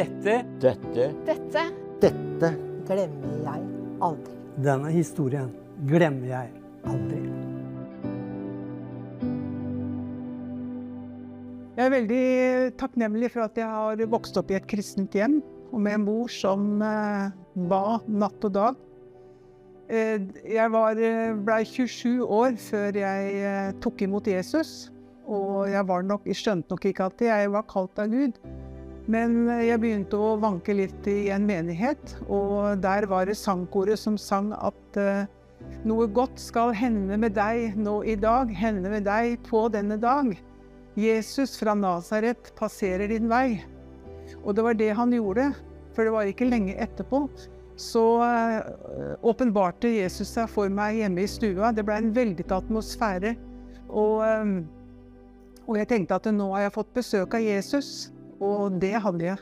Dette Dette Dette Dette glemmer jeg aldri. Denne historien glemmer jeg aldri. Jeg er veldig takknemlig for at jeg har vokst opp i et kristent hjem, og med en mor som eh, ba natt og dag. Eh, jeg var, eh, ble 27 år før jeg tok imot Jesus, og jeg var nok, skjønte nok ikke at jeg var kalt av Gud. Men eh, jeg begynte å vanke litt i en menighet, og der var det sangkoret som sang at eh, noe godt skal hende med deg nå i dag, hende med deg på denne dag. Jesus fra Nasaret passerer din vei. Og det var det han gjorde, for det var ikke lenge etterpå. Så øh, åpenbarte Jesus seg for meg hjemme i stua. Det ble en veldig atmosfære. Og, og jeg tenkte at nå har jeg fått besøk av Jesus, og det hadde jeg.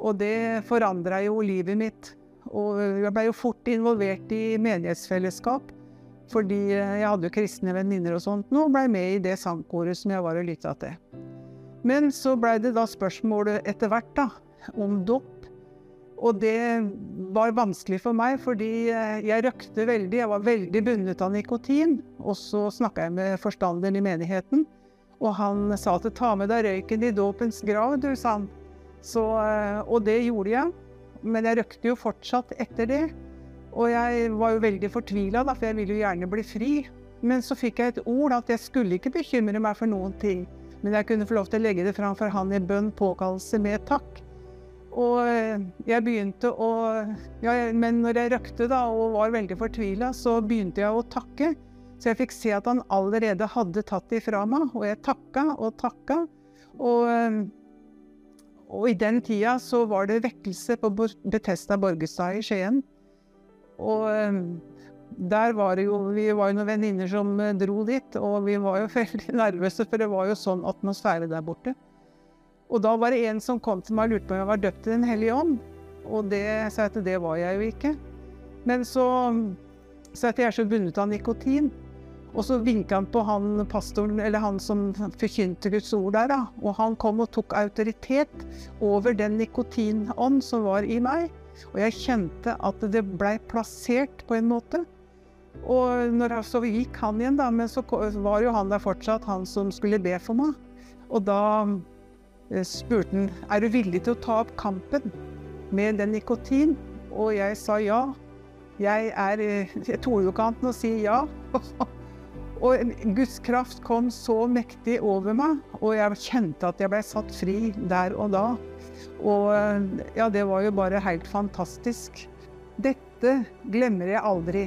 Og det forandra jo livet mitt. Og jeg ble jo fort involvert i menighetsfellesskap. Fordi jeg hadde jo kristne venninner og sånt nå, og blei med i det sangkoret som jeg var og lytta til. Men så blei det da spørsmålet etter hvert da, om dåp. Og det var vanskelig for meg, fordi jeg røkte veldig. Jeg var veldig bundet av nikotin. Og så snakka jeg med forstanderen i menigheten, og han sa at ta med deg røyken i dåpens grav, du, sa han. Så, eh, og det gjorde jeg. Men jeg røkte jo fortsatt etter det. Og jeg var jo veldig fortvila, for jeg ville jo gjerne bli fri. Men så fikk jeg et ord at jeg skulle ikke bekymre meg for noen ting. Men jeg kunne få lov til å legge det fram for han i bønn, påkallelse med takk. Og jeg begynte å ja, Men når jeg røkte da, og var veldig fortvila, så begynte jeg å takke. Så jeg fikk se at han allerede hadde tatt det ifra meg, og jeg takka og takka. Og, og i den tida så var det vekkelse på Betesta Borgestad i Skien. Og der var det jo Vi var jo noen venninner som dro dit, og vi var jo veldig nervøse, for det var jo sånn atmosfære der borte. Og da var det en som kom til meg og lurte på om jeg var døpt i Den hellige ånd. Og det sa jeg at det var jeg jo ikke. Men så sa jeg at jeg er så bundet av nikotin. Og så vinka han på han pastoren, eller han som forkynte Guds ord der, da. Og han kom og tok autoritet over den nikotinånd som var i meg. Og jeg kjente at det blei plassert på en måte. Og når så gikk han igjen, da, men så var jo han der fortsatt, han som skulle be for meg. Og da spurte han er du villig til å ta opp kampen med den nikotin. Og jeg sa ja. Jeg er Jeg torde jo ikke annet enn å si ja. og Guds kraft kom så mektig over meg, og jeg kjente at jeg ble satt fri der og da. Og ja, det var jo bare helt fantastisk. Dette glemmer jeg aldri.